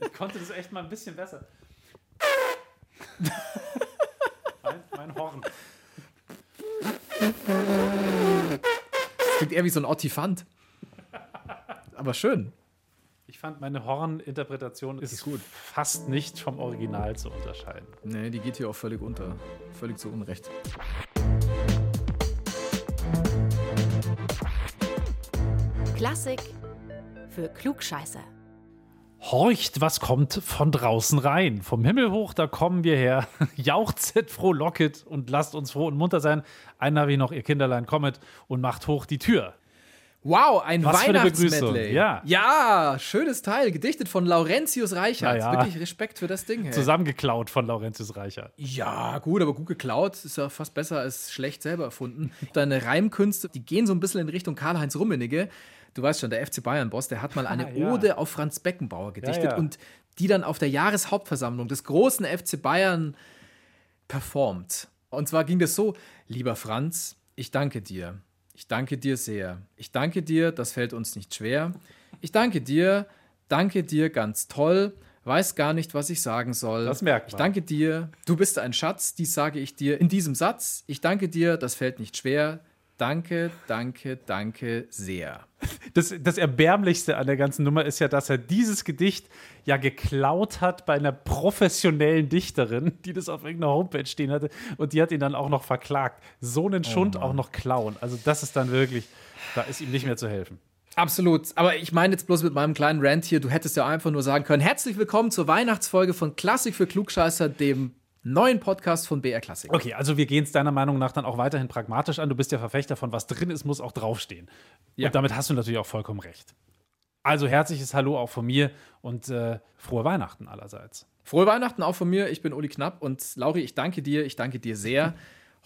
ich konnte das echt mal ein bisschen besser. mein, mein Horn. Das klingt eher wie so ein Ottifant. Aber schön. Ich fand, meine Horn-Interpretation ist, Ist gut. fast nicht vom Original zu unterscheiden. Nee, die geht hier auch völlig unter. Völlig zu Unrecht. Klassik für Klugscheißer. Horcht, was kommt von draußen rein. Vom Himmel hoch, da kommen wir her. Jauchzet, frohlocket und lasst uns froh und munter sein. Einen habe ich noch, ihr Kinderlein, kommet und macht hoch die Tür. Wow, ein Was Weihnachtsmedley. Ja. ja, schönes Teil. Gedichtet von Laurentius Reichert. Ja. Wirklich Respekt für das Ding. Hey. Zusammengeklaut von Laurentius Reicher. Ja, gut, aber gut geklaut. Ist ja fast besser als schlecht selber erfunden. Deine Reimkünste, die gehen so ein bisschen in Richtung Karl-Heinz Rummenigge. Du weißt schon, der FC Bayern-Boss, der hat mal eine Ah, ja. Ode auf Franz Beckenbauer gedichtet und die dann auf der Jahreshauptversammlung des großen FC Bayern performt. Und zwar ging das so: Lieber Franz, ich danke dir. Ich danke dir sehr. Ich danke dir, das fällt uns nicht schwer. Ich danke dir, danke dir ganz toll. Weiß gar nicht, was ich sagen soll. Das merkt Ich man. danke dir, du bist ein Schatz, dies sage ich dir in diesem Satz. Ich danke dir, das fällt nicht schwer. Danke, danke, danke sehr. Das, das Erbärmlichste an der ganzen Nummer ist ja, dass er dieses Gedicht ja geklaut hat bei einer professionellen Dichterin, die das auf irgendeiner Homepage stehen hatte. Und die hat ihn dann auch noch verklagt. So einen Schund auch noch klauen. Also, das ist dann wirklich, da ist ihm nicht mehr zu helfen. Absolut. Aber ich meine jetzt bloß mit meinem kleinen Rant hier, du hättest ja einfach nur sagen können: Herzlich willkommen zur Weihnachtsfolge von Klassik für Klugscheißer, dem neuen Podcast von BR Klassik. Okay, also wir gehen es deiner Meinung nach dann auch weiterhin pragmatisch an. Du bist ja Verfechter von was drin ist, muss auch draufstehen. Ja. Und damit hast du natürlich auch vollkommen recht. Also herzliches Hallo auch von mir und äh, frohe Weihnachten allerseits. Frohe Weihnachten auch von mir. Ich bin Uli Knapp und Lauri, ich danke dir. Ich danke dir sehr.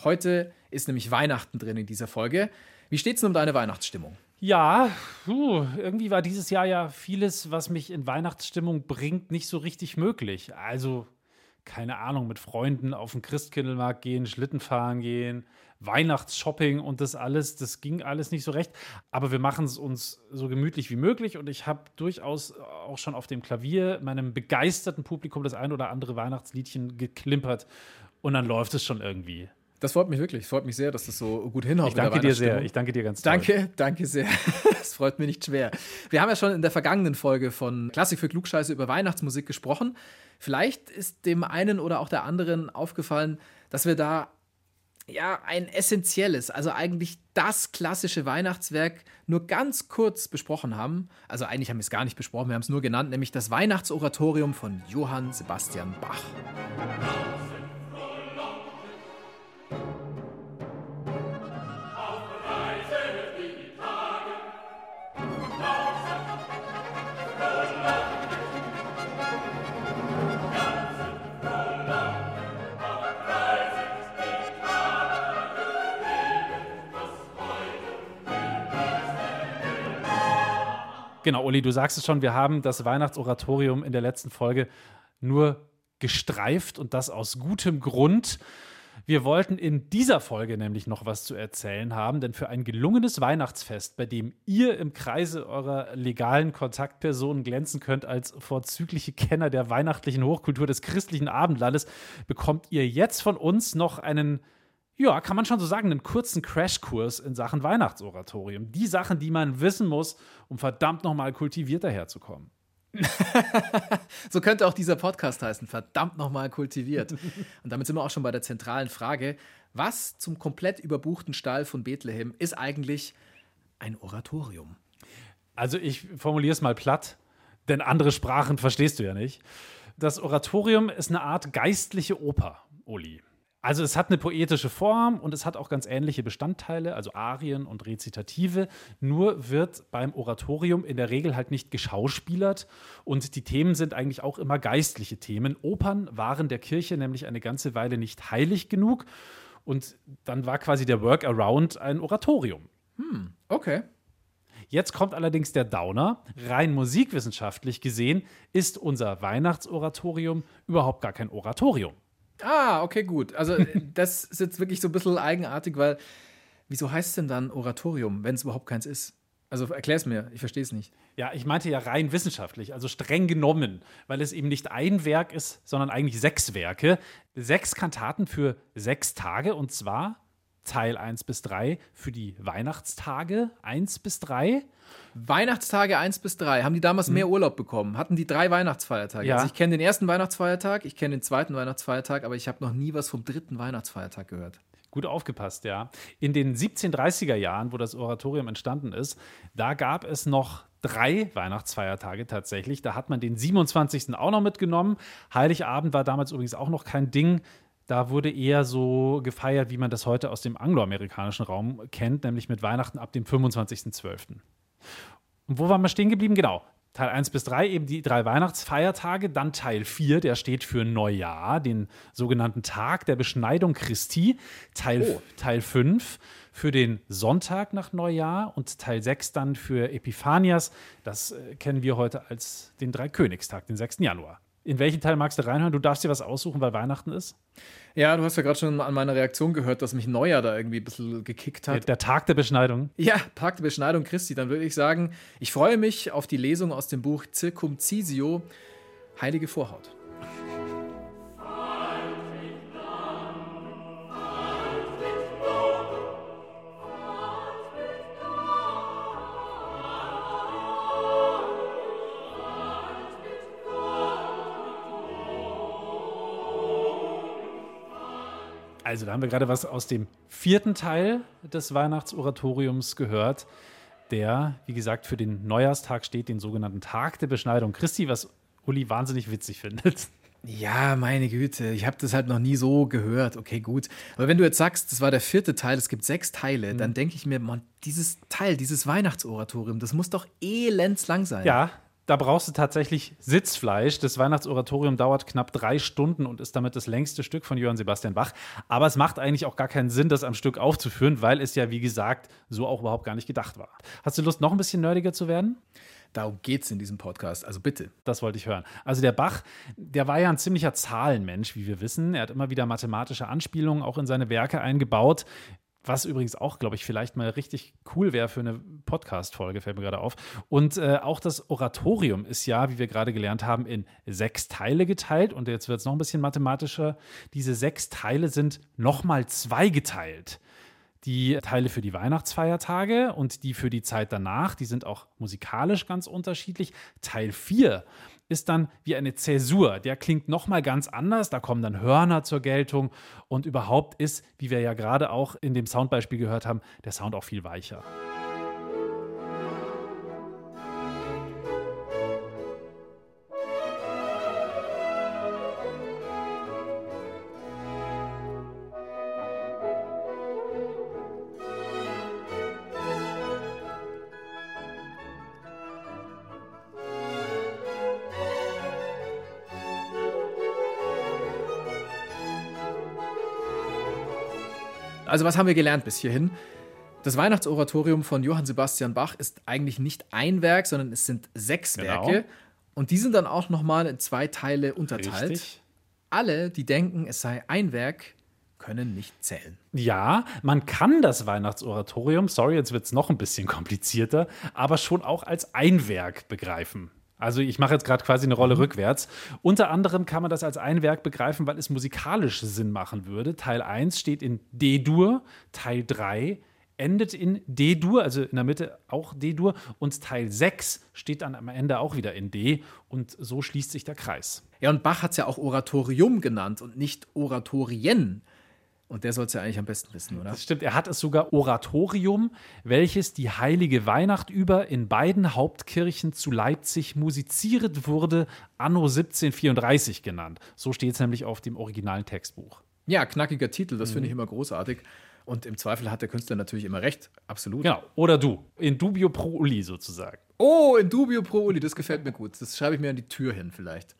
Heute ist nämlich Weihnachten drin in dieser Folge. Wie steht's denn um deine Weihnachtsstimmung? Ja, puh, irgendwie war dieses Jahr ja vieles, was mich in Weihnachtsstimmung bringt, nicht so richtig möglich. Also, keine Ahnung, mit Freunden auf den Christkindlmarkt gehen, Schlitten fahren gehen, Weihnachtsshopping und das alles, das ging alles nicht so recht. Aber wir machen es uns so gemütlich wie möglich und ich habe durchaus auch schon auf dem Klavier meinem begeisterten Publikum das ein oder andere Weihnachtsliedchen geklimpert und dann läuft es schon irgendwie. Das freut mich wirklich. Freut mich sehr, dass das so gut hinhaut. Ich danke dir sehr. Ich danke dir ganz doll. Danke, danke sehr. Es freut mich nicht schwer. Wir haben ja schon in der vergangenen Folge von Klassik für Klugscheiße über Weihnachtsmusik gesprochen. Vielleicht ist dem einen oder auch der anderen aufgefallen, dass wir da ja ein essentielles, also eigentlich das klassische Weihnachtswerk nur ganz kurz besprochen haben. Also eigentlich haben wir es gar nicht besprochen, wir haben es nur genannt, nämlich das Weihnachtsoratorium von Johann Sebastian Bach. Genau, Uli, du sagst es schon, wir haben das Weihnachtsoratorium in der letzten Folge nur gestreift und das aus gutem Grund. Wir wollten in dieser Folge nämlich noch was zu erzählen haben, denn für ein gelungenes Weihnachtsfest, bei dem ihr im Kreise eurer legalen Kontaktpersonen glänzen könnt als vorzügliche Kenner der weihnachtlichen Hochkultur des christlichen Abendlandes, bekommt ihr jetzt von uns noch einen ja, kann man schon so sagen, einen kurzen Crashkurs in Sachen Weihnachtsoratorium. Die Sachen, die man wissen muss, um verdammt nochmal kultivierter herzukommen. So könnte auch dieser Podcast heißen, verdammt nochmal kultiviert. Und damit sind wir auch schon bei der zentralen Frage, was zum komplett überbuchten Stall von Bethlehem ist eigentlich ein Oratorium? Also ich formuliere es mal platt, denn andere Sprachen verstehst du ja nicht. Das Oratorium ist eine Art geistliche Oper, Uli. Also es hat eine poetische Form und es hat auch ganz ähnliche Bestandteile, also Arien und Rezitative. Nur wird beim Oratorium in der Regel halt nicht geschauspielert und die Themen sind eigentlich auch immer geistliche Themen. Opern waren der Kirche nämlich eine ganze Weile nicht heilig genug und dann war quasi der Workaround ein Oratorium. Okay. Jetzt kommt allerdings der Downer. Rein musikwissenschaftlich gesehen ist unser Weihnachtsoratorium überhaupt gar kein Oratorium. Ah, okay, gut. Also äh, das ist jetzt wirklich so ein bisschen eigenartig, weil wieso heißt es denn dann Oratorium, wenn es überhaupt keins ist? Also erklär es mir, ich verstehe es nicht. Ja, ich meinte ja rein wissenschaftlich, also streng genommen, weil es eben nicht ein Werk ist, sondern eigentlich sechs Werke. Sechs Kantaten für sechs Tage und zwar Teil 1 bis 3 für die Weihnachtstage 1 bis 3. Weihnachtstage 1 bis 3. Haben die damals mehr Urlaub bekommen? Hatten die drei Weihnachtsfeiertage? Ja. Also ich kenne den ersten Weihnachtsfeiertag, ich kenne den zweiten Weihnachtsfeiertag, aber ich habe noch nie was vom dritten Weihnachtsfeiertag gehört. Gut aufgepasst, ja. In den 1730er Jahren, wo das Oratorium entstanden ist, da gab es noch drei Weihnachtsfeiertage tatsächlich. Da hat man den 27. auch noch mitgenommen. Heiligabend war damals übrigens auch noch kein Ding. Da wurde eher so gefeiert, wie man das heute aus dem angloamerikanischen Raum kennt, nämlich mit Weihnachten ab dem 25.12. Und wo waren wir stehen geblieben? Genau. Teil 1 bis 3, eben die drei Weihnachtsfeiertage. Dann Teil 4, der steht für Neujahr, den sogenannten Tag der Beschneidung Christi. Teil, Oh. Teil 5 für den Sonntag nach Neujahr und Teil 6 dann für Epiphanias. Das äh, kennen wir heute als den Dreikönigstag, den 6. Januar. In welchen Teil magst du reinhören? Du darfst dir was aussuchen, weil Weihnachten ist. Ja, du hast ja gerade schon an meiner Reaktion gehört, dass mich Neujahr da irgendwie ein bisschen gekickt Der, hat. der Tag der Beschneidung. Ja, Tag der Beschneidung Christi. Dann würde ich sagen, ich freue mich auf die Lesung aus dem Buch Circumcisio, Heilige Vorhaut. Also, da haben wir gerade was aus dem vierten Teil des Weihnachtsoratoriums gehört, der, wie gesagt, für den Neujahrstag steht, den sogenannten Tag der Beschneidung Christi, was Uli wahnsinnig witzig findet. Ja, meine Güte, ich habe das halt noch nie so gehört. Okay, gut. Aber wenn du jetzt sagst, das war der vierte Teil, es gibt sechs Teile, dann denke ich mir, man, dieses Teil, dieses Weihnachtsoratorium, das muss doch elendslang sein. Ja, da brauchst du tatsächlich Sitzfleisch. Das Weihnachtsoratorium dauert knapp drei Stunden und ist damit das längste Stück von Johann Sebastian Bach. Aber es macht eigentlich auch gar keinen Sinn, das am Stück aufzuführen, weil es ja, wie gesagt, so auch überhaupt gar nicht gedacht war. Hast du Lust, noch ein bisschen nerdiger zu werden? Darum geht es in diesem Podcast, also bitte. Das wollte ich hören. Also der Bach, der war ja ein ziemlicher Zahlenmensch, wie wir wissen. Er hat immer wieder mathematische Anspielungen auch in seine Werke eingebaut. Was übrigens auch, glaube ich, vielleicht mal richtig cool wäre für eine Podcast-Folge, fällt mir gerade auf. Und äh, auch das Oratorium ist ja, wie wir gerade gelernt haben, in sechs Teile geteilt. Und jetzt wird es noch ein bisschen mathematischer. Diese sechs Teile sind nochmal zweigeteilt. Die Teile für die Weihnachtsfeiertage und die für die Zeit danach, die sind auch musikalisch ganz unterschiedlich. Teil 4 ist dann wie eine Zäsur. Der klingt nochmal ganz anders. Da kommen dann Hörner zur Geltung. Und überhaupt ist, wie wir ja gerade auch in dem Soundbeispiel gehört haben, der Sound auch viel weicher. Also, was haben wir gelernt bis hierhin? Das Weihnachtsoratorium von Johann Sebastian Bach ist eigentlich nicht ein Werk, sondern es sind sechs Genau. Werke. Und die sind dann auch nochmal in zwei Teile unterteilt. Richtig? Alle, die denken, es sei ein Werk, können nicht zählen. Ja, man kann das Weihnachtsoratorium, sorry, jetzt wird es noch ein bisschen komplizierter, aber schon auch als ein Werk begreifen. Also ich mache jetzt gerade quasi eine Rolle rückwärts. Unter anderem kann man das als ein Werk begreifen, weil es musikalisch Sinn machen würde. Teil 1 steht in D-Dur, Teil 3 endet in D-Dur, also in der Mitte auch D-Dur und Teil 6 steht dann am Ende auch wieder in D und so schließt sich der Kreis. Ja, und Bach hat es ja auch Oratorium genannt und nicht Oratorien. Und der soll es ja eigentlich am besten wissen, oder? Das stimmt, er hat es sogar Oratorium, welches die heilige Weihnacht über in beiden Hauptkirchen zu Leipzig musiziert wurde, anno 1734 genannt. So steht es nämlich auf dem originalen Textbuch. Ja, knackiger Titel, das Mhm. finde ich immer großartig. Und im Zweifel hat der Künstler natürlich immer recht. Absolut. Genau, oder du, in dubio pro uli sozusagen. Oh, in dubio pro uli, das gefällt mir gut. Das schreibe ich mir an die Tür hin vielleicht.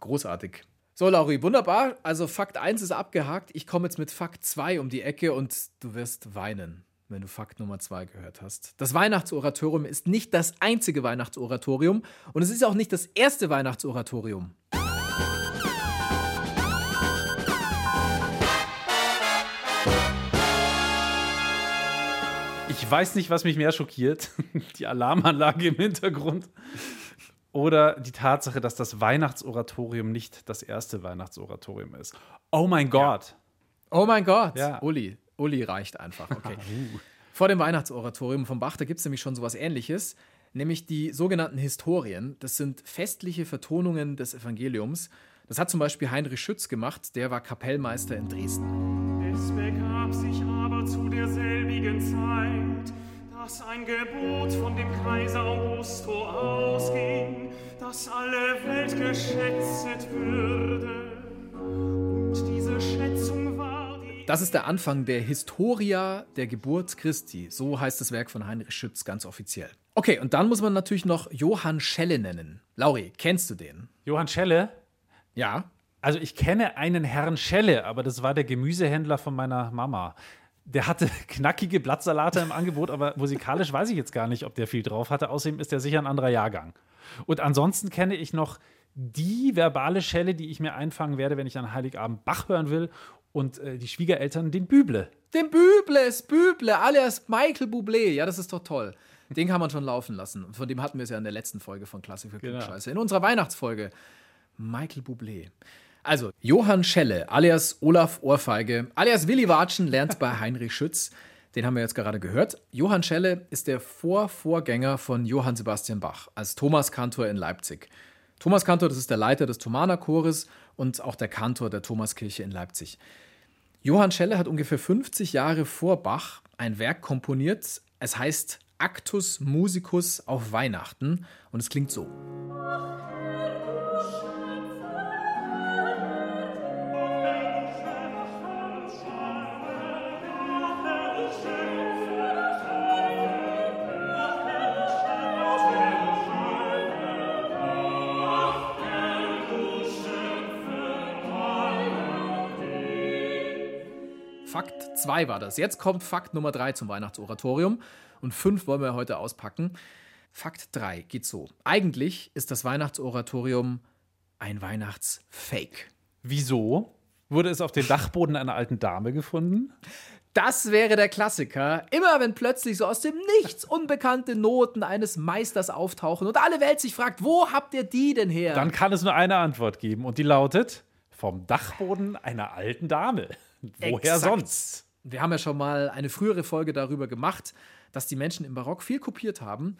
Großartig. So, Lauri, wunderbar. Also Fakt 1 ist abgehakt. Ich komme jetzt mit Fakt 2 um die Ecke und du wirst weinen, wenn du Fakt Nummer 2 gehört hast. Das Weihnachtsoratorium ist nicht das einzige Weihnachtsoratorium und es ist auch nicht das erste Weihnachtsoratorium. Ich weiß nicht, was mich mehr schockiert. Die Alarmanlage im Hintergrund. Oder die Tatsache, dass das Weihnachtsoratorium nicht das erste Weihnachtsoratorium ist. Oh mein Gott. Oh mein Gott. Ja. Uli. Uli reicht einfach. Okay. Vor dem Weihnachtsoratorium von Bach, da gibt es nämlich schon sowas ähnliches, nämlich die sogenannten Historien. Das sind festliche Vertonungen des Evangeliums. Das hat zum Beispiel Heinrich Schütz gemacht, der war Kapellmeister in Dresden. Es begab sich aber zu derselbigen Zeit, dass ein Gebot von dem Kaiser Augusto ausging, dass alle Welt geschätzt würde. Und diese Schätzung war die Das ist der Anfang der Historia der Geburt Christi. So heißt das Werk von Heinrich Schütz ganz offiziell. Okay, und dann muss man natürlich noch Johann Schelle nennen. Lauri, kennst du den? Johann Schelle. Ja. Also ich kenne einen Herrn Schelle, aber das war der Gemüsehändler von meiner Mama. Der hatte knackige Blattsalate im Angebot, aber musikalisch weiß ich jetzt gar nicht, ob der viel drauf hatte. Außerdem ist der sicher ein anderer Jahrgang. Und ansonsten kenne ich noch die verbale Schelle, die ich mir einfangen werde, wenn ich an Heiligabend Bach hören will. Und äh, die Schwiegereltern den Büble. Den Büble, das Büble, alias Michael Bublé. Ja, das ist doch toll. Den kann man schon laufen lassen. Von dem hatten wir es ja in der letzten Folge von Klassik für Genau. Klugscheiße. In unserer Weihnachtsfolge. Michael Bublé. Also, Johann Schelle, alias Olaf Ohrfeige, alias Willi Watschen, lernt bei Heinrich Schütz. Den haben wir jetzt gerade gehört. Johann Schelle ist der Vorvorgänger von Johann Sebastian Bach als Thomaskantor in Leipzig. Thomas Kantor, das ist der Leiter des Thomanerchores und auch der Kantor der Thomaskirche in Leipzig. Johann Schelle hat ungefähr 50 Jahre vor Bach ein Werk komponiert. Es heißt Actus Musicus auf Weihnachten und es klingt so. Fakt 2 war das. Jetzt kommt Fakt Nummer 3 zum Weihnachtsoratorium und 5 wollen wir heute auspacken. Fakt 3 geht so. Eigentlich ist das Weihnachtsoratorium ein Weihnachtsfake. Wieso? Wurde es auf dem Dachboden einer alten Dame gefunden? Das wäre der Klassiker. Immer wenn plötzlich so aus dem Nichts unbekannte Noten eines Meisters auftauchen und alle Welt sich fragt, wo habt ihr die denn her? Dann kann es nur eine Antwort geben und die lautet: vom Dachboden einer alten Dame. Woher Exakt. sonst? Wir haben ja schon mal eine frühere Folge darüber gemacht, dass die Menschen im Barock viel kopiert haben.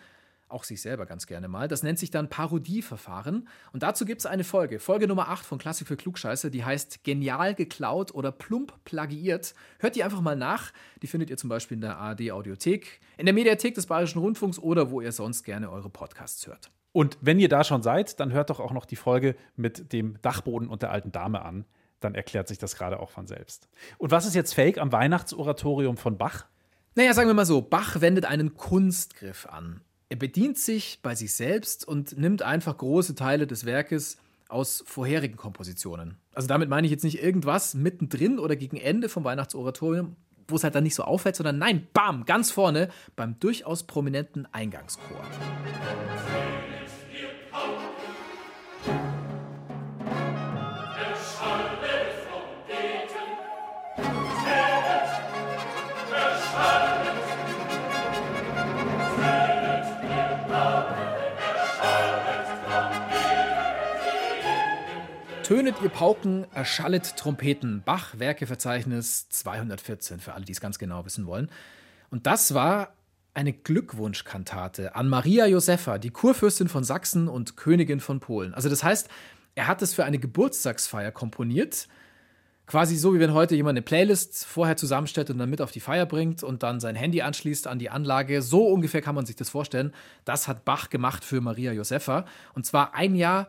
Auch sich selber ganz gerne mal. Das nennt sich dann Parodieverfahren. Und dazu gibt es eine Folge, Folge Nummer 8 von Klassik für Klugscheiße, die heißt Genial geklaut oder plump plagiiert. Hört die einfach mal nach. Die findet ihr zum Beispiel in der ARD-Audiothek, in der Mediathek des Bayerischen Rundfunks oder wo ihr sonst gerne eure Podcasts hört. Und wenn ihr da schon seid, dann hört doch auch noch die Folge mit dem Dachboden und der alten Dame an. Dann erklärt sich das gerade auch von selbst. Und was ist jetzt fake am Weihnachtsoratorium von Bach? Naja, sagen wir mal so, Bach wendet einen Kunstgriff an. Er bedient sich bei sich selbst und nimmt einfach große Teile des Werkes aus vorherigen Kompositionen. Also damit meine ich jetzt nicht irgendwas mittendrin oder gegen Ende vom Weihnachtsoratorium, wo es halt dann nicht so auffällt, sondern nein, bam, ganz vorne beim durchaus prominenten Eingangschor. Tönet ihr Pauken, erschallet Trompeten. Bach, Werkeverzeichnis 214, für alle, die es ganz genau wissen wollen. Und das war eine Glückwunschkantate an Maria Josepha, die Kurfürstin von Sachsen und Königin von Polen. Also das heißt, er hat es für eine Geburtstagsfeier komponiert. Quasi so, wie wenn heute jemand eine Playlist vorher zusammenstellt und dann mit auf die Feier bringt und dann sein Handy anschließt an die Anlage. So ungefähr kann man sich das vorstellen. Das hat Bach gemacht für Maria Josepha. Und zwar ein Jahr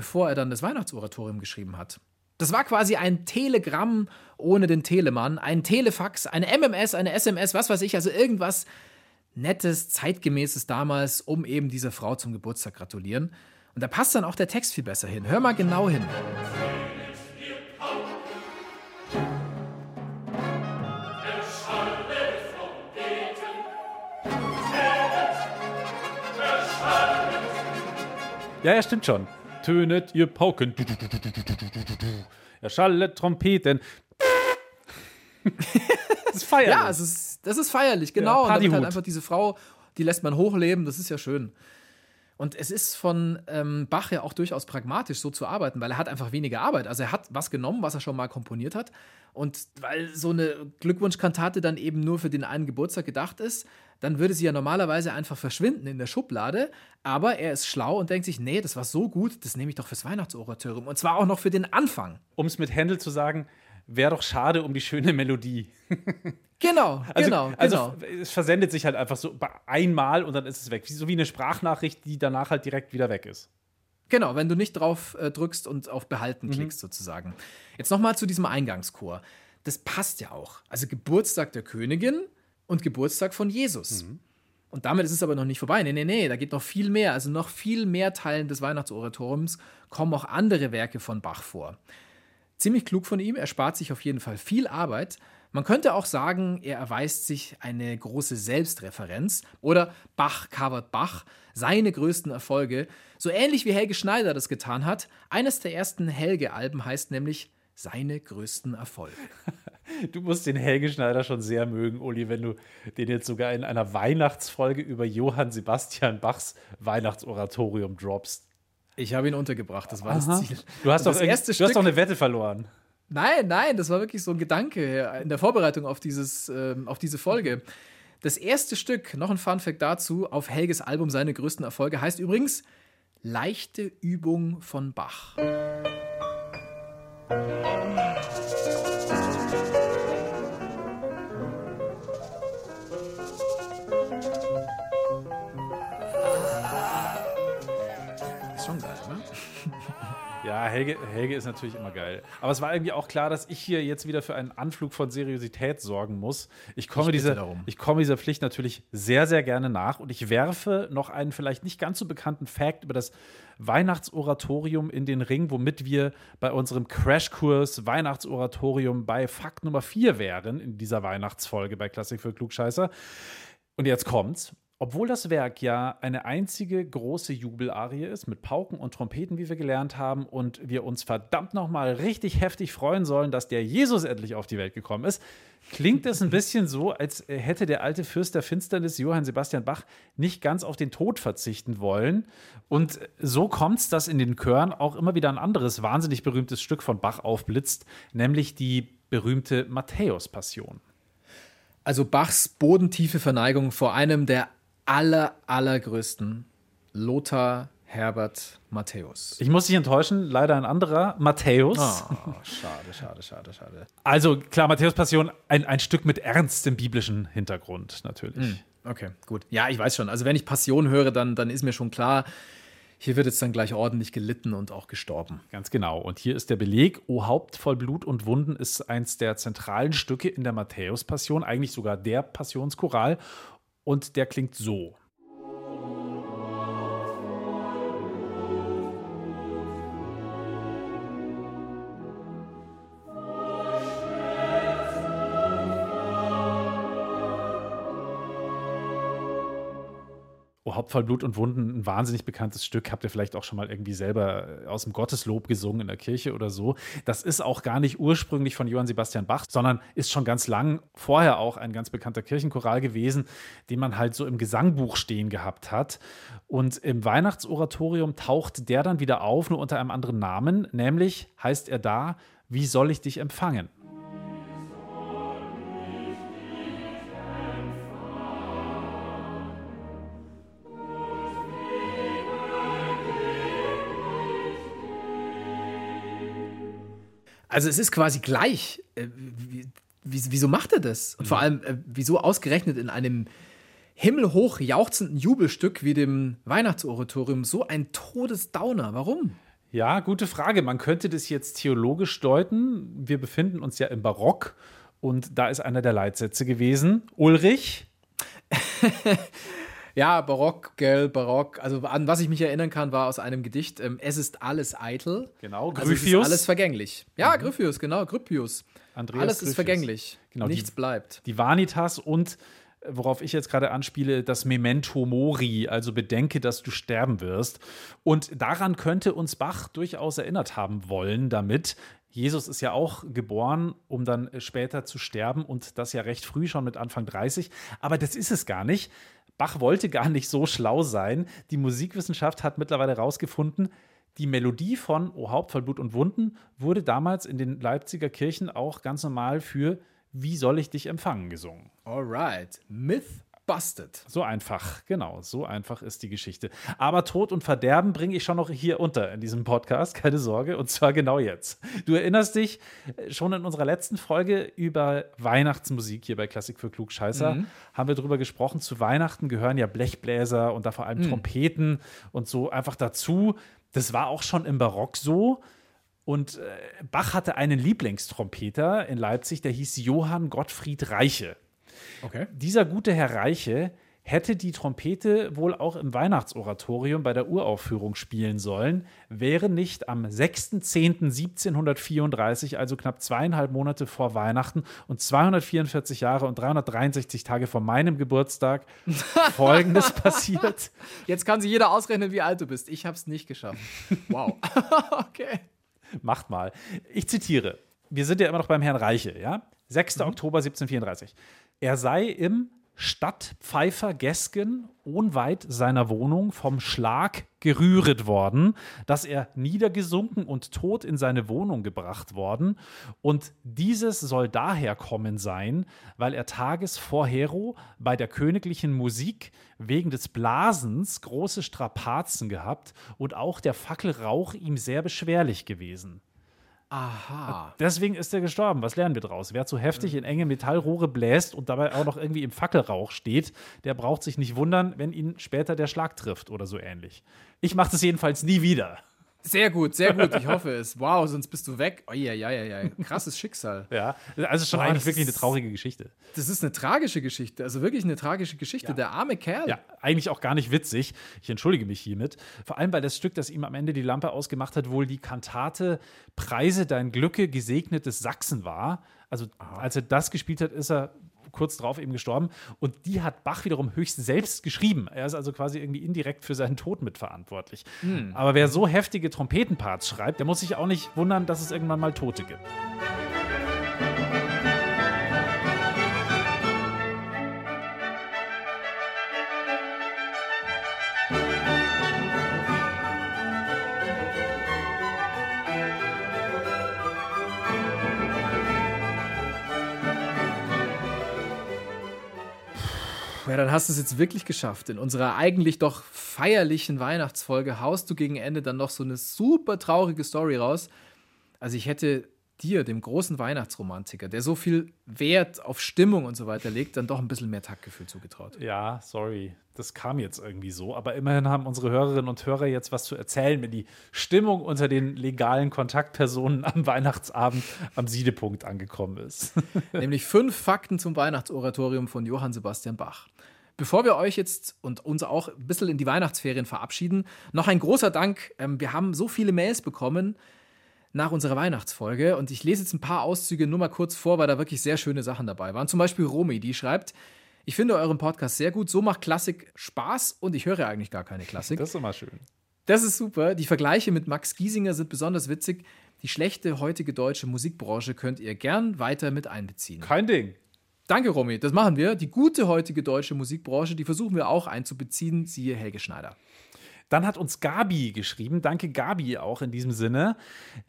bevor er dann das Weihnachtsoratorium geschrieben hat. Das war quasi ein Telegramm ohne den Telemann, ein Telefax, eine MMS, eine SMS, was weiß ich, also irgendwas Nettes, Zeitgemäßes damals, um eben dieser Frau zum Geburtstag gratulieren. Und da passt dann auch der Text viel besser hin. Hör mal genau hin. Ja, ja, stimmt schon ertönet, ihr Pauken. Erschallet Trompeten. das ist feierlich. Ja, es ist, das ist feierlich, genau. Ja, und damit halt einfach diese Frau, die lässt man hochleben, das ist ja schön. Und es ist von ähm, Bach ja auch durchaus pragmatisch, so zu arbeiten, weil er hat einfach weniger Arbeit. Also er hat was genommen, was er schon mal komponiert hat. Und weil so eine Glückwunschkantate dann eben nur für den einen Geburtstag gedacht ist, dann würde sie ja normalerweise einfach verschwinden in der Schublade. Aber er ist schlau und denkt sich, nee, das war so gut, das nehme ich doch fürs Weihnachtsoratorium. Und zwar auch noch für den Anfang. Um es mit Händel zu sagen, wäre doch schade um die schöne Melodie. Genau, Also, genau, also genau. es versendet sich halt einfach so einmal und dann ist es weg. So wie eine Sprachnachricht, die danach halt direkt wieder weg ist. Genau, wenn du nicht drauf äh, drückst und auf Behalten klickst, sozusagen. Jetzt nochmal zu diesem Eingangschor. Das passt ja auch. Also Geburtstag der Königin und Geburtstag von Jesus. Und damit ist es aber noch nicht vorbei. Nee, nee, nee, da geht noch viel mehr. Also noch viel mehr Teilen des Weihnachtsoratoriums kommen auch andere Werke von Bach vor. Ziemlich klug von ihm, er spart sich auf jeden Fall viel Arbeit. Man könnte auch sagen, er erweist sich eine große Selbstreferenz oder Bach covert Bach, seine größten Erfolge, so ähnlich wie Helge Schneider das getan hat. Eines der ersten Helge-Alben heißt nämlich seine größten Erfolge. Du musst den Helge Schneider schon sehr mögen, Uli, wenn du den jetzt sogar in einer Weihnachtsfolge über Johann Sebastian Bachs Weihnachtsoratorium droppst. Ich habe ihn untergebracht, das war das Ziel. Du hast, das doch, irgend- erste du hast doch eine Wette verloren. Nein, nein, das war wirklich so ein Gedanke in der Vorbereitung auf, dieses, ähm, auf diese Folge. Das erste Stück, noch ein Fun-Fact dazu, auf Helges Album seine größten Erfolge, heißt übrigens Leichte Übung von Bach. Ist schon geil, ne? Ja, Helge, Helge ist natürlich immer geil. Aber es war irgendwie auch klar, dass ich hier jetzt wieder für einen Anflug von Seriosität sorgen muss. Ich komme, Ich dieser, darum. ich komme dieser Pflicht natürlich sehr, sehr gerne nach und ich werfe noch einen vielleicht nicht ganz so bekannten Fact über das Weihnachtsoratorium in den Ring, womit wir bei unserem Crashkurs Weihnachtsoratorium bei Fakt Nummer 4 wären in dieser Weihnachtsfolge bei Klassik für Klugscheißer. Und jetzt kommt's. Obwohl das Werk ja eine einzige große Jubelarie ist, mit Pauken und Trompeten, wie wir gelernt haben, und wir uns verdammt nochmal richtig heftig freuen sollen, dass der Jesus endlich auf die Welt gekommen ist, klingt es ein bisschen so, als hätte der alte Fürst der Finsternis, Johann Sebastian Bach, nicht ganz auf den Tod verzichten wollen. Und so kommt es, dass in den Chören auch immer wieder ein anderes wahnsinnig berühmtes Stück von Bach aufblitzt, nämlich die berühmte Matthäus-Passion. Also Bachs bodentiefe Verneigung vor einem der aller, allergrößten, Lothar Herbert Matthäus. Ich muss dich enttäuschen, leider ein anderer, Matthäus. Ah, schade, schade, schade, schade. Also klar, Matthäus Passion, ein, ein Stück mit ernstem biblischen Hintergrund natürlich. Okay, gut. Ja, ich weiß schon. Also wenn ich Passion höre, dann, dann ist mir schon klar, hier wird jetzt dann gleich ordentlich gelitten und auch gestorben. Ganz genau. Und hier ist der Beleg, O Haupt voll Blut und Wunden ist eins der zentralen Stücke in der Matthäus-Passion, eigentlich sogar der Passionschoral. Und der klingt so. O Haupt voll Blut und Wunden, ein wahnsinnig bekanntes Stück. Habt ihr vielleicht auch schon mal irgendwie selber äh, aus dem Gotteslob gesungen in der Kirche oder so. Das ist auch gar nicht ursprünglich von Johann Sebastian Bach, sondern ist schon ganz lang vorher auch ein ganz bekannter Kirchenchoral gewesen, den man halt so im Gesangbuch stehen gehabt hat. Und im Weihnachtsoratorium taucht der dann wieder auf, nur unter einem anderen Namen, nämlich heißt er da, wie soll ich dich empfangen? Also es ist quasi gleich. Äh, wie, wie, wieso macht er das? Und vor allem, äh, wieso ausgerechnet in einem himmelhoch jauchzenden Jubelstück wie dem Weihnachtsoratorium so ein Todesdowner? Warum? Ja, gute Frage. Man könnte das jetzt theologisch deuten. Wir befinden uns ja im Barock und da ist einer der Leitsätze gewesen. Ulrich, Ja, Barock, gell, Barock. Also an was ich mich erinnern kann, war aus einem Gedicht, ähm, es ist alles eitel. Genau, also es ist Gryphius. alles vergänglich. Ja, Gryphius, genau, Gryphius. Andreas alles Gryphius. ist vergänglich. Genau, Nichts die- bleibt. die Vanitas und worauf ich jetzt gerade anspiele, das Memento Mori, also bedenke, dass du sterben wirst. Und daran könnte uns Bach durchaus erinnert haben wollen damit. Jesus ist ja auch geboren, um dann später zu sterben und das ja recht früh schon mit Anfang 30. Aber das ist es gar nicht. Bach wollte gar nicht so schlau sein. Die Musikwissenschaft hat mittlerweile herausgefunden, die Melodie von O Haupt voll Blut und Wunden wurde damals in den Leipziger Kirchen auch ganz normal für Wie soll ich dich empfangen gesungen. Alright. Myth busted. So einfach, genau, so einfach ist die Geschichte. Aber Tod und Verderben bringe ich schon noch hier unter in diesem Podcast, keine Sorge, und zwar genau jetzt. Du erinnerst dich äh, schon in unserer letzten Folge über Weihnachtsmusik hier bei Klassik für Klugscheißer, mhm. haben wir darüber gesprochen, zu Weihnachten gehören ja Blechbläser und da vor allem mhm. Trompeten und so einfach dazu. Das war auch schon im Barock so. Und äh, Bach hatte einen Lieblingstrompeter in Leipzig, der hieß Johann Gottfried Reiche. Okay. Dieser gute Herr Reiche hätte die Trompete wohl auch im Weihnachtsoratorium bei der Uraufführung spielen sollen, wäre nicht am 6.10.1734, also knapp zweieinhalb Monate vor Weihnachten und 244 Jahre und 363 Tage vor meinem Geburtstag Folgendes passiert. Jetzt kann sich jeder ausrechnen, wie alt du bist. Ich habe es nicht geschafft. Wow. okay. Macht mal. Ich zitiere. Wir sind ja immer noch beim Herrn Reiche, ja? 6. Mhm. Oktober 1734. Er sei im Stadtpfeifer Gesken ohnweit seiner Wohnung vom Schlag gerühret worden, dass er niedergesunken und tot in seine Wohnung gebracht worden. Und dieses soll daher kommen sein, weil er tages vorhero bei der königlichen Musik wegen des Blasens große Strapazen gehabt und auch der Fackelrauch ihm sehr beschwerlich gewesen. Aha. Deswegen ist er gestorben. Was lernen wir daraus? Wer zu heftig in enge Metallrohre bläst und dabei auch noch irgendwie im Fackelrauch steht, der braucht sich nicht wundern, wenn ihn später der Schlag trifft oder so ähnlich. Ich mache das jedenfalls nie wieder. Sehr gut, sehr gut. Ich hoffe es. Wow, sonst bist du weg. Oh, ja, ja, ja, ja. Krasses Schicksal. Ja, also schon Boah, eigentlich wirklich eine traurige Geschichte. Das ist eine tragische Geschichte. Also wirklich eine tragische Geschichte. Ja. Der arme Kerl. Ja, eigentlich auch gar nicht witzig. Ich entschuldige mich hiermit. Vor allem, weil das Stück, das ihm am Ende die Lampe ausgemacht hat, wohl die Kantate Preise dein Glücke, gesegnetes Sachsen war. Also, als er das gespielt hat, ist er kurz drauf eben gestorben. Und die hat Bach wiederum höchst selbst geschrieben. Er ist also quasi irgendwie indirekt für seinen Tod mitverantwortlich. Hm. Aber wer so heftige Trompetenparts schreibt, der muss sich auch nicht wundern, dass es irgendwann mal Tote gibt. Ja, dann hast du es jetzt wirklich geschafft. In unserer eigentlich doch feierlichen Weihnachtsfolge haust du gegen Ende dann noch so eine super traurige Story raus. Also ich hätte dir, dem großen Weihnachtsromantiker, der so viel Wert auf Stimmung und so weiter legt, dann doch ein bisschen mehr Taktgefühl zugetraut. Ja, sorry. Das kam jetzt irgendwie so. Aber immerhin haben unsere Hörerinnen und Hörer jetzt was zu erzählen, wenn die Stimmung unter den legalen Kontaktpersonen am Weihnachtsabend am Siedepunkt angekommen ist. Nämlich fünf Fakten zum Weihnachtsoratorium von Johann Sebastian Bach. Bevor wir euch jetzt und uns auch ein bisschen in die Weihnachtsferien verabschieden, noch ein großer Dank. Ähm, wir haben so viele Mails bekommen nach unserer Weihnachtsfolge. Und ich lese jetzt ein paar Auszüge nur mal kurz vor, weil da wirklich sehr schöne Sachen dabei waren. Zum Beispiel Romy, die schreibt, ich finde euren Podcast sehr gut. So macht Klassik Spaß und ich höre eigentlich gar keine Klassik. Das ist immer schön. Das ist super. Die Vergleiche mit Max Giesinger sind besonders witzig. Die schlechte heutige deutsche Musikbranche könnt ihr gern weiter mit einbeziehen. Kein Ding. Danke, Romy. Das machen wir. Die gute heutige deutsche Musikbranche, die versuchen wir auch einzubeziehen. Siehe Helge Schneider. Dann hat uns Gabi geschrieben. Danke, Gabi, auch in diesem Sinne.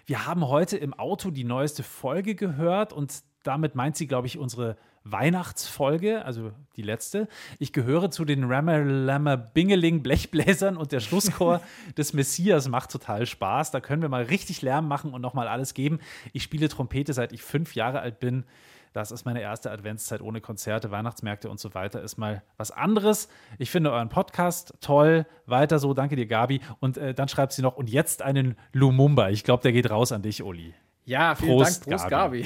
Wir haben heute im Auto die neueste Folge gehört und damit meint sie, glaube ich, unsere Weihnachtsfolge, also die letzte. Ich gehöre zu den Rammer Lammer Bingeling Blechbläsern und der Schlusschor des Messias macht total Spaß. Da können wir mal richtig Lärm machen und nochmal alles geben. Ich spiele Trompete seit ich fünf Jahre alt bin. Das ist meine erste Adventszeit ohne Konzerte, Weihnachtsmärkte und so weiter. Ist mal was anderes. Ich finde euren Podcast toll. Weiter so. Danke dir, Gabi. Und äh, dann schreibt sie noch, und jetzt einen Lumumba. Ich glaube, der geht raus an dich, Uli. Ja, vielen Prost, Dank. Prost, Gabi.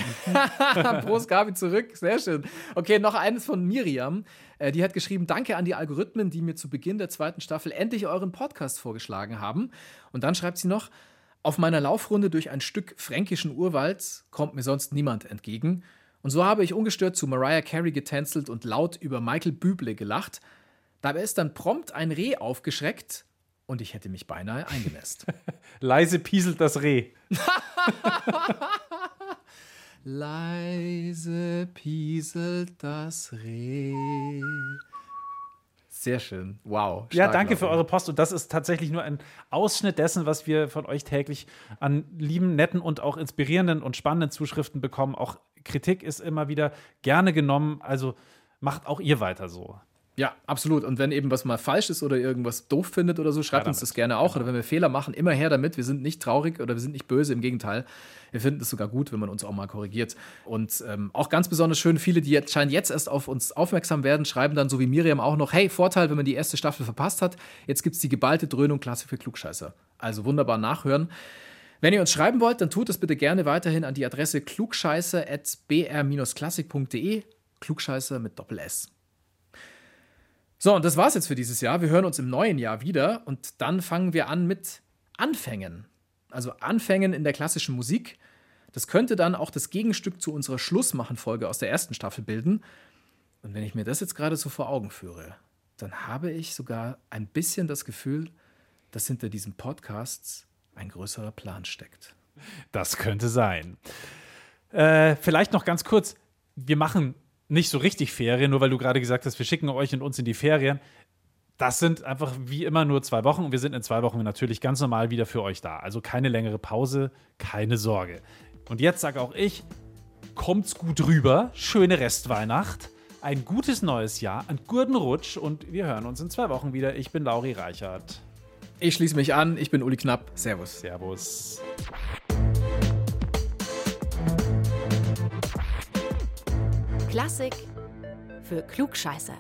Gabi. Prost, Gabi, zurück. Sehr schön. Okay, noch eines von Miriam. Äh, die hat geschrieben: Danke an die Algorithmen, die mir zu Beginn der zweiten Staffel endlich euren Podcast vorgeschlagen haben. Und dann schreibt sie noch: Auf meiner Laufrunde durch ein Stück fränkischen Urwalds kommt mir sonst niemand entgegen. Und so habe ich ungestört zu Mariah Carey getänzelt und laut über Michael Büble gelacht. Dabei ist dann prompt ein Reh aufgeschreckt und ich hätte mich beinahe eingenässt. Leise pieselt das Reh. Leise pieselt das Reh. Sehr schön. Wow. Ja, danke für eure Post. Und das ist tatsächlich nur ein Ausschnitt dessen, was wir von euch täglich an lieben, netten und auch inspirierenden und spannenden Zuschriften bekommen. Auch Kritik ist immer wieder gerne genommen. Also macht auch ihr weiter so. Ja, absolut. Und wenn eben was mal falsch ist oder irgendwas doof findet oder so, schreibt Her uns das gerne auch. Oder wenn wir Fehler machen, immer her damit. Wir sind nicht traurig oder wir sind nicht böse. Im Gegenteil, wir finden es sogar gut, wenn man uns auch mal korrigiert. Und ähm, auch ganz besonders schön, viele, die jetzt, scheinen jetzt erst auf uns aufmerksam werden, schreiben dann, so wie Miriam auch noch, hey, Vorteil, wenn man die erste Staffel verpasst hat, jetzt gibt es die geballte Dröhnung Klasse für Klugscheißer. Also wunderbar nachhören. Wenn ihr uns schreiben wollt, dann tut es bitte gerne weiterhin an die Adresse klugscheißer.br-klassik.de. Klugscheißer mit Doppel-S. So, und das war's jetzt für dieses Jahr. Wir hören uns im neuen Jahr wieder und dann fangen wir an mit Anfängen. Also Anfängen in der klassischen Musik. Das könnte dann auch das Gegenstück zu unserer Schlussmachen-Folge aus der ersten Staffel bilden. Und wenn ich mir das jetzt gerade so vor Augen führe, dann habe ich sogar ein bisschen das Gefühl, dass hinter diesen Podcasts ein größerer Plan steckt. Das könnte sein. Äh, vielleicht noch ganz kurz: Wir machen nicht so richtig Ferien, nur weil du gerade gesagt hast, wir schicken euch und uns in die Ferien. Das sind einfach wie immer nur zwei Wochen und wir sind in zwei Wochen natürlich ganz normal wieder für euch da. Also keine längere Pause, keine Sorge. Und jetzt sage auch ich, kommt's gut rüber, schöne Restweihnacht, ein gutes neues Jahr, einen guten Rutsch und wir hören uns in zwei Wochen wieder. Ich bin Lauri Reichert. Ich schließe mich an. Ich bin Uli Knapp. Servus. Servus. Klassik für Klugscheißer.